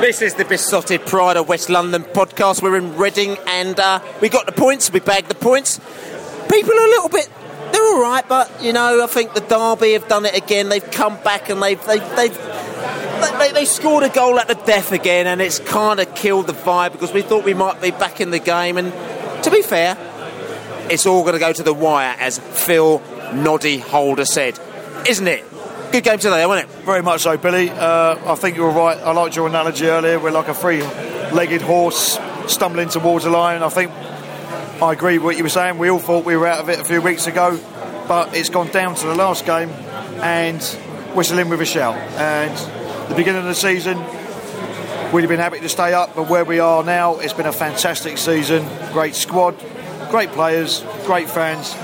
This is the Besotted Pride of West London podcast. We're in Reading and uh, we got the points. We bagged the points. People are a little bit. They're all right, but you know, I think the Derby have done it again. They've come back and they've they've they've they, they scored a goal at the death again, and it's kind of killed the vibe because we thought we might be back in the game. And to be fair, it's all going to go to the wire, as Phil Noddy Holder said, isn't it? Good game today, wasn't it? Very much so, Billy. Uh, I think you were right. I liked your analogy earlier. We're like a three-legged horse stumbling towards a line. I think I agree with what you were saying. We all thought we were out of it a few weeks ago, but it's gone down to the last game, and in with a shout. And the beginning of the season, we'd have been happy to stay up, but where we are now, it's been a fantastic season. Great squad, great players, great fans,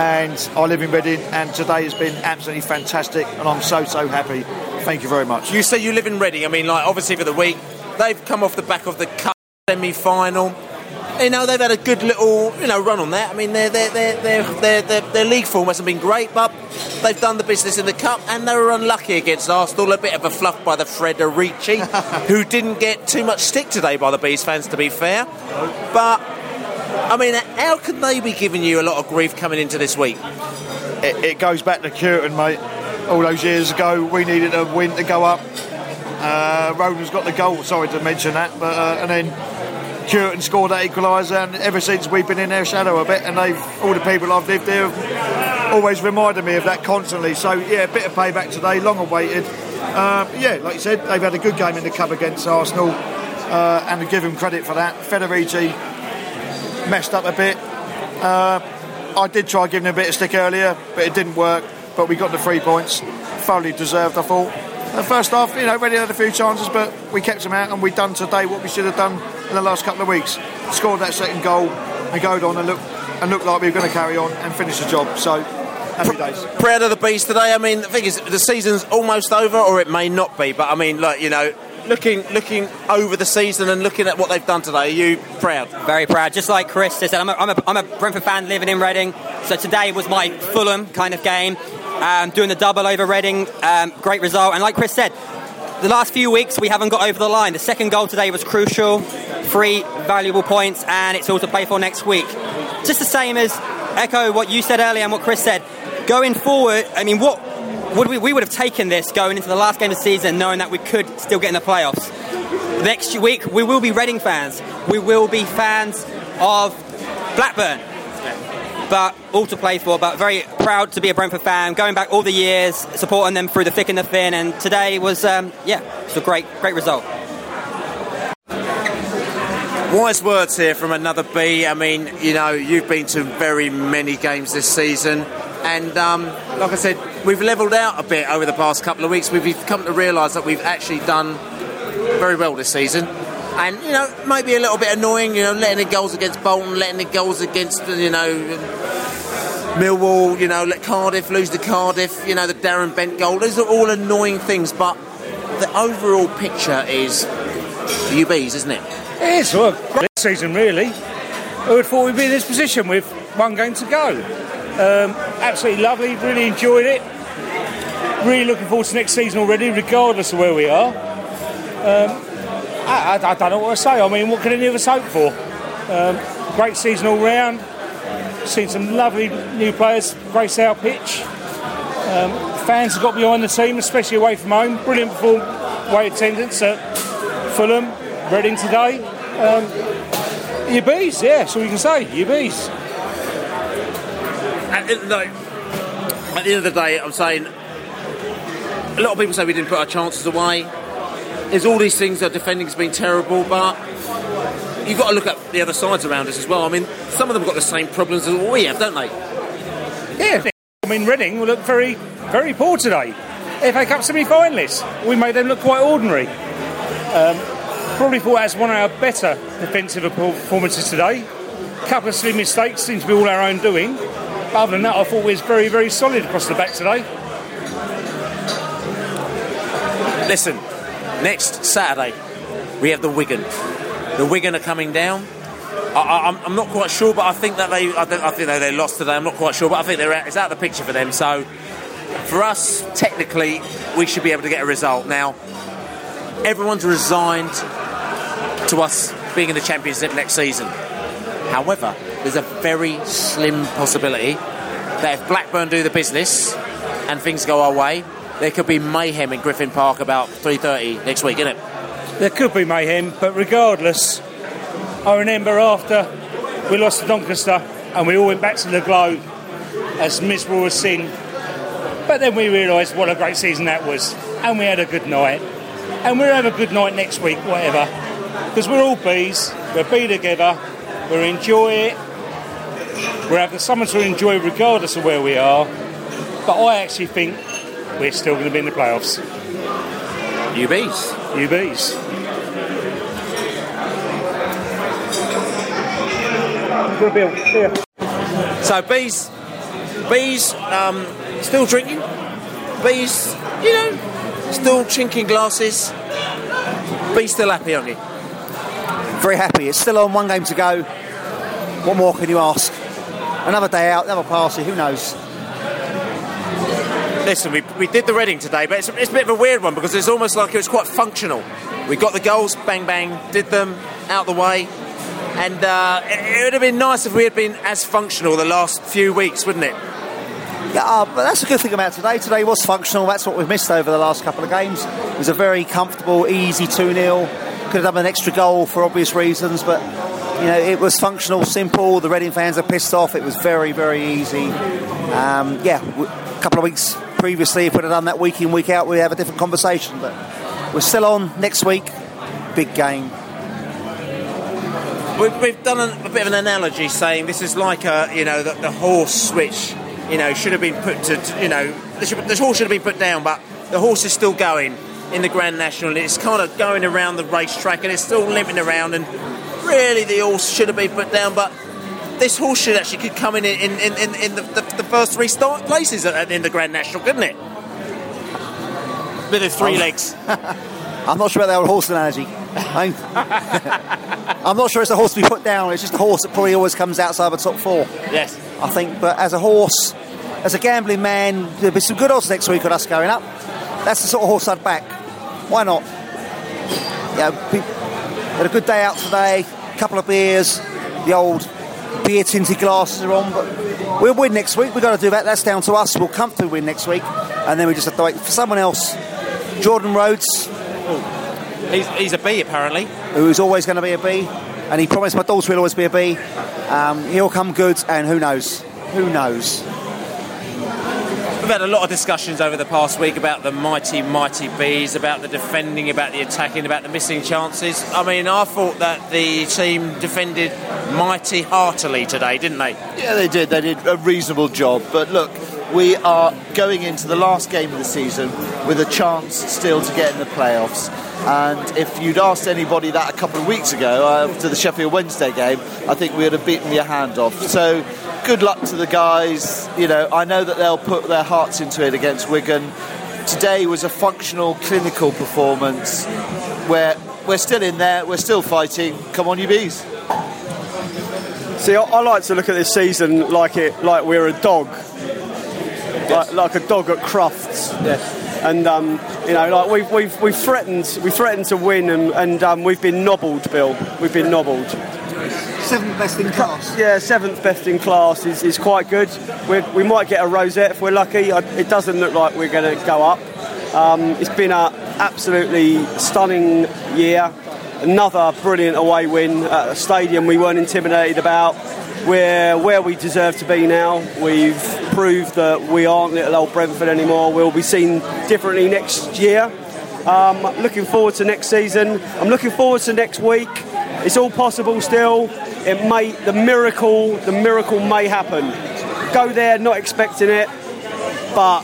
and I live in Reading, and today has been absolutely fantastic, and I'm so so happy. Thank you very much. You say you live in Reading. I mean, like obviously for the week, they've come off the back of the cup semi-final. You know, they've had a good little, you know, run on that. I mean, their their their their their, their, their league form hasn't been great, but they've done the business in the cup, and they were unlucky against Arsenal. A bit of a fluff by the Federici, who didn't get too much stick today by the Bees fans, to be fair. But I mean, how can they be giving you a lot of grief coming into this week? It, it goes back to Cureton, mate. All those years ago, we needed a win to go up. Uh, Roden's got the goal. Sorry to mention that, but uh, and then Cureton scored that equaliser, and ever since we've been in their shadow a bit, and they've all the people I've lived here have always reminded me of that constantly. So yeah, a bit of payback today, long awaited. Uh, yeah, like you said, they've had a good game in the cup against Arsenal, uh, and to give them credit for that. Federici messed up a bit. Uh, I did try giving him a bit of stick earlier, but it didn't work. But we got the three points, thoroughly deserved, I thought. First half, you know, Reading had a few chances, but we kept them out, and we've done today what we should have done in the last couple of weeks. Scored that second goal and go on and look and look like we were going to carry on and finish the job. So. Happy days. Proud of the bees today. I mean, the thing is, the season's almost over, or it may not be. But I mean, like you know, looking looking over the season and looking at what they've done today, are you proud? Very proud. Just like Chris said, I'm a, I'm a, I'm a Brentford fan living in Reading, so today was my Fulham kind of game. Um, doing the double over Reading, um, great result. And like Chris said, the last few weeks we haven't got over the line. The second goal today was crucial, three valuable points, and it's all to play for next week. Just the same as echo what you said earlier and what Chris said. Going forward, I mean, what would we, we would have taken this going into the last game of the season, knowing that we could still get in the playoffs. Next week, we will be Reading fans. We will be fans of Blackburn. But all to play for, but very proud to be a Brentford fan, going back all the years, supporting them through the thick and the thin, and today was, um, yeah, it's a great, great result. Wise words here from another B. I mean, you know, you've been to very many games this season, and um, like I said, we've levelled out a bit over the past couple of weeks. We've come to realise that we've actually done very well this season. And, you know, maybe a little bit annoying, you know, letting the goals against Bolton, letting the goals against, you know, Millwall, you know, let Cardiff lose to Cardiff, you know, the Darren Bent goal. Those are all annoying things, but the overall picture is the UBs, isn't it? It is. Well, great season, really. Who would thought we'd be in this position with one game to go? Um, absolutely lovely, really enjoyed it. Really looking forward to next season already, regardless of where we are. Um, I, I, I don't know what to say. I mean, what can any of us hope for? Um, great season all round. Seen some lovely new players grace our pitch. Um, fans have got behind the team, especially away from home. Brilliant perform- away attendance at Fulham, Reading today. Um, your bees, yeah, that's all you can say. Your bees. At the, no, at the end of the day, I'm saying a lot of people say we didn't put our chances away. There's all these things that defending's been terrible, but you've got to look at the other sides around us as well. I mean, some of them have got the same problems as we have, don't they? Yeah, I mean, Reading will look very, very poor today. FA Cup semi finalists. We made them look quite ordinary. Um, probably thought that's one of our better defensive performances today. A couple of silly mistakes seem to be all our own doing. But other than that, I thought we was very, very solid across the back today. Listen, next Saturday we have the Wigan. The Wigan are coming down. I, I'm not quite sure, but I think that they, I, I think they lost today. I'm not quite sure, but I think they're out, it's out of the picture for them. So, for us, technically, we should be able to get a result. Now, everyone's resigned to us being in the Championship next season. However, there's a very slim possibility that if Blackburn do the business and things go our way, there could be mayhem in Griffin Park about 3:30 next week, isn't it? There could be mayhem, but regardless, I remember after we lost to Doncaster and we all went back to the Globe as miserable as sin. But then we realised what a great season that was, and we had a good night. And we'll have a good night next week, whatever. Because we're all bees, we're bee together, we'll enjoy it, we'll have the summer to enjoy regardless of where we are. But I actually think we're still going to be in the playoffs. You bees. You bees. So bees, bees, um, still drinking. Bees, you know, still chinking glasses. Bees still happy, aren't you? Very happy. It's still on, one game to go. What more can you ask? Another day out, another party, who knows? Listen, we, we did the Reading today, but it's, it's a bit of a weird one because it's almost like it was quite functional. We got the goals, bang bang, did them out the way, and uh, it, it would have been nice if we had been as functional the last few weeks, wouldn't it? Yeah, uh, but that's a good thing about today. Today was functional. That's what we've missed over the last couple of games. It was a very comfortable, easy 2 0. Could have done an extra goal for obvious reasons, but you know it was functional, simple. The Reading fans are pissed off. It was very, very easy. Um, yeah, a couple of weeks previously, if we'd have done that week in, week out, we'd have a different conversation. But we're still on next week. Big game. We've, we've done a, a bit of an analogy saying this is like a, you know, the, the horse which, you know, should have been put to, you know, the, horse should have been put down, but the horse is still going in the Grand National it's kind of going around the racetrack and it's still limping around and really the horse should have been put down, but this horse should actually could come in in, in, in, in the, the, the first three start places at- in the Grand National, couldn't it? With its three legs. I'm not sure about old horse analogy. I'm, I'm not sure it's a horse to be put down. It's just a horse that probably always comes outside the top four. Yes. I think. But as a horse, as a gambling man, there'll be some good odds next week on us going up. That's the sort of horse I'd back. Why not? Yeah, had a good day out today. Couple of beers. The old beer tinted glasses are on, but we'll win next week. We've got to do that. That's down to us. We'll comfortably win next week, and then we just have to wait for someone else. Jordan Rhodes, He's, he's a bee, apparently. who is always going to be a B, and he promised my daughter will always be a B. Um, he'll come good, and who knows? Who knows? We've had a lot of discussions over the past week about the mighty, mighty bees, about the defending, about the attacking, about the missing chances. I mean, I thought that the team defended mighty heartily today, didn't they? Yeah, they did. They did a reasonable job. But look, we are going into the last game of the season with a chance still to get in the playoffs. And if you'd asked anybody that a couple of weeks ago uh, after the Sheffield Wednesday game, I think we would have beaten your hand off. So good luck to the guys. You know, I know that they'll put their hearts into it against Wigan. Today was a functional, clinical performance where we're still in there, we're still fighting. Come on, you bees. See, I, I like to look at this season like it like we're a dog, like, like a dog at Crufts. And um, you know, like we've, we've, we've threatened we threatened to win, and, and um, we've been nobbled, Bill. We've been nobbled. Seventh best in class. Yeah, seventh best in class is, is quite good. we we might get a rosette if we're lucky. It doesn't look like we're going to go up. Um, it's been an absolutely stunning year. Another brilliant away win at a stadium we weren't intimidated about. We're where we deserve to be now. We've proved that we aren't little old Brentford anymore. We'll be seen differently next year. Um, looking forward to next season. I'm looking forward to next week. It's all possible still. It may the miracle the miracle may happen. Go there not expecting it, but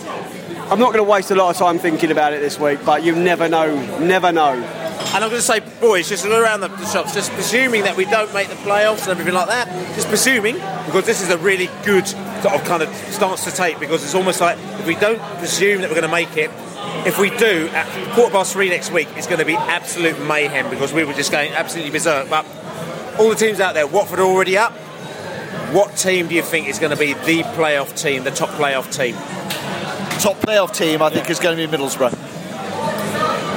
I'm not going to waste a lot of time thinking about it this week. But you never know, never know. And I'm going to say, boys, just around the, the shops, just presuming that we don't make the playoffs and everything like that. Just presuming, because this is a really good sort of kind of stance to take, because it's almost like if we don't presume that we're going to make it, if we do, at quarter past three next week, it's going to be absolute mayhem because we were just going absolutely berserk. But all the teams out there, Watford are already up. What team do you think is going to be the playoff team, the top playoff team? Top playoff team, I think, is going to be Middlesbrough.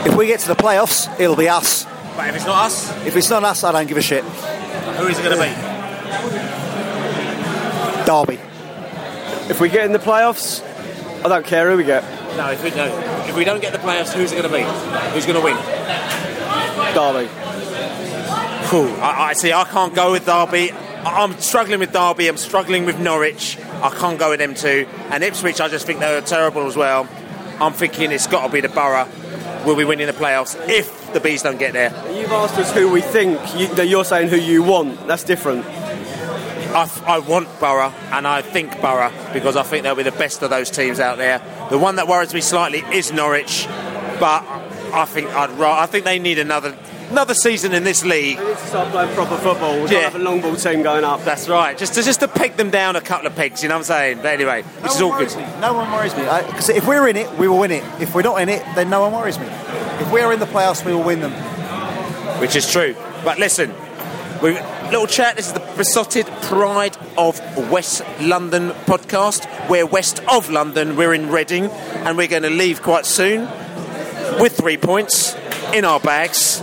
If we get to the playoffs, it'll be us. But if it's not us, If it's not us, I don't give a shit. who is it going to be? Derby. If we get in the playoffs, I don't care who we get. No, if we, no, if we don't get the playoffs, who's it going to be? Who's going to win? Derby. Cool. I, I see. I can't go with Derby. I'm struggling with Derby. I'm struggling with Norwich. I can't go with them two. And Ipswich, I just think they're terrible as well. I'm thinking it's got to be the Borough. Will be winning the playoffs if the Bees don't get there. You've asked us who we think. You, you're saying who you want. That's different. I, I want Borough, and I think Borough because I think they'll be the best of those teams out there. The one that worries me slightly is Norwich, but I think I'd I think they need another another season in this league. We need to start playing proper football. We Yeah. can't have a long ball team going up. That's right. Just to just to peg them down a couple of pegs. You know what I'm saying? But anyway, which is all good. me. No one worries me. Because if we're in it, we will win it. If we're not in it, then no one worries me. If we're in the playoffs, we will win them. which is true. But listen, we little chat. This is the Besotted Pride of West London podcast. We're west of London. We're in Reading, and we're going to leave quite soon with three points in our bags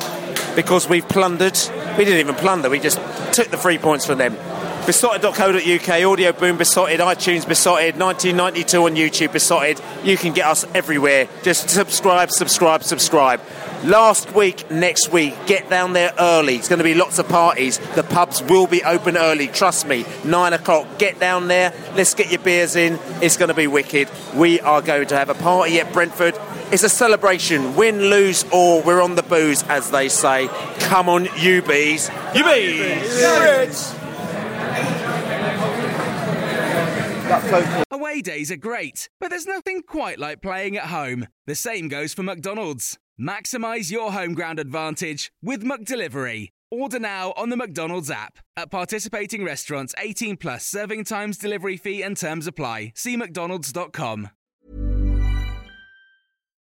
because we've plundered. We didn't even plunder. We just took the three points from them. Besotted.co.uk, Audio Boom Besotted, iTunes Besotted, 1992 on YouTube Besotted. You can get us everywhere. Just subscribe, subscribe, subscribe. Last week, next week, get down there early. It's going to be lots of parties. The pubs will be open early, trust me. Nine o'clock, get down there. Let's get your beers in. It's going to be wicked. We are going to have a party at Brentford. It's a celebration. Win, lose, or we're on the booze, as they say. Come on, you bees. You bees! Away days are great, but there's nothing quite like playing at home. The same goes for McDonald's. Maximise your home ground advantage with McDelivery. Order now on the McDonald's app. At participating restaurants, 18 plus serving times, delivery fee, and terms apply. See McDonald's.com.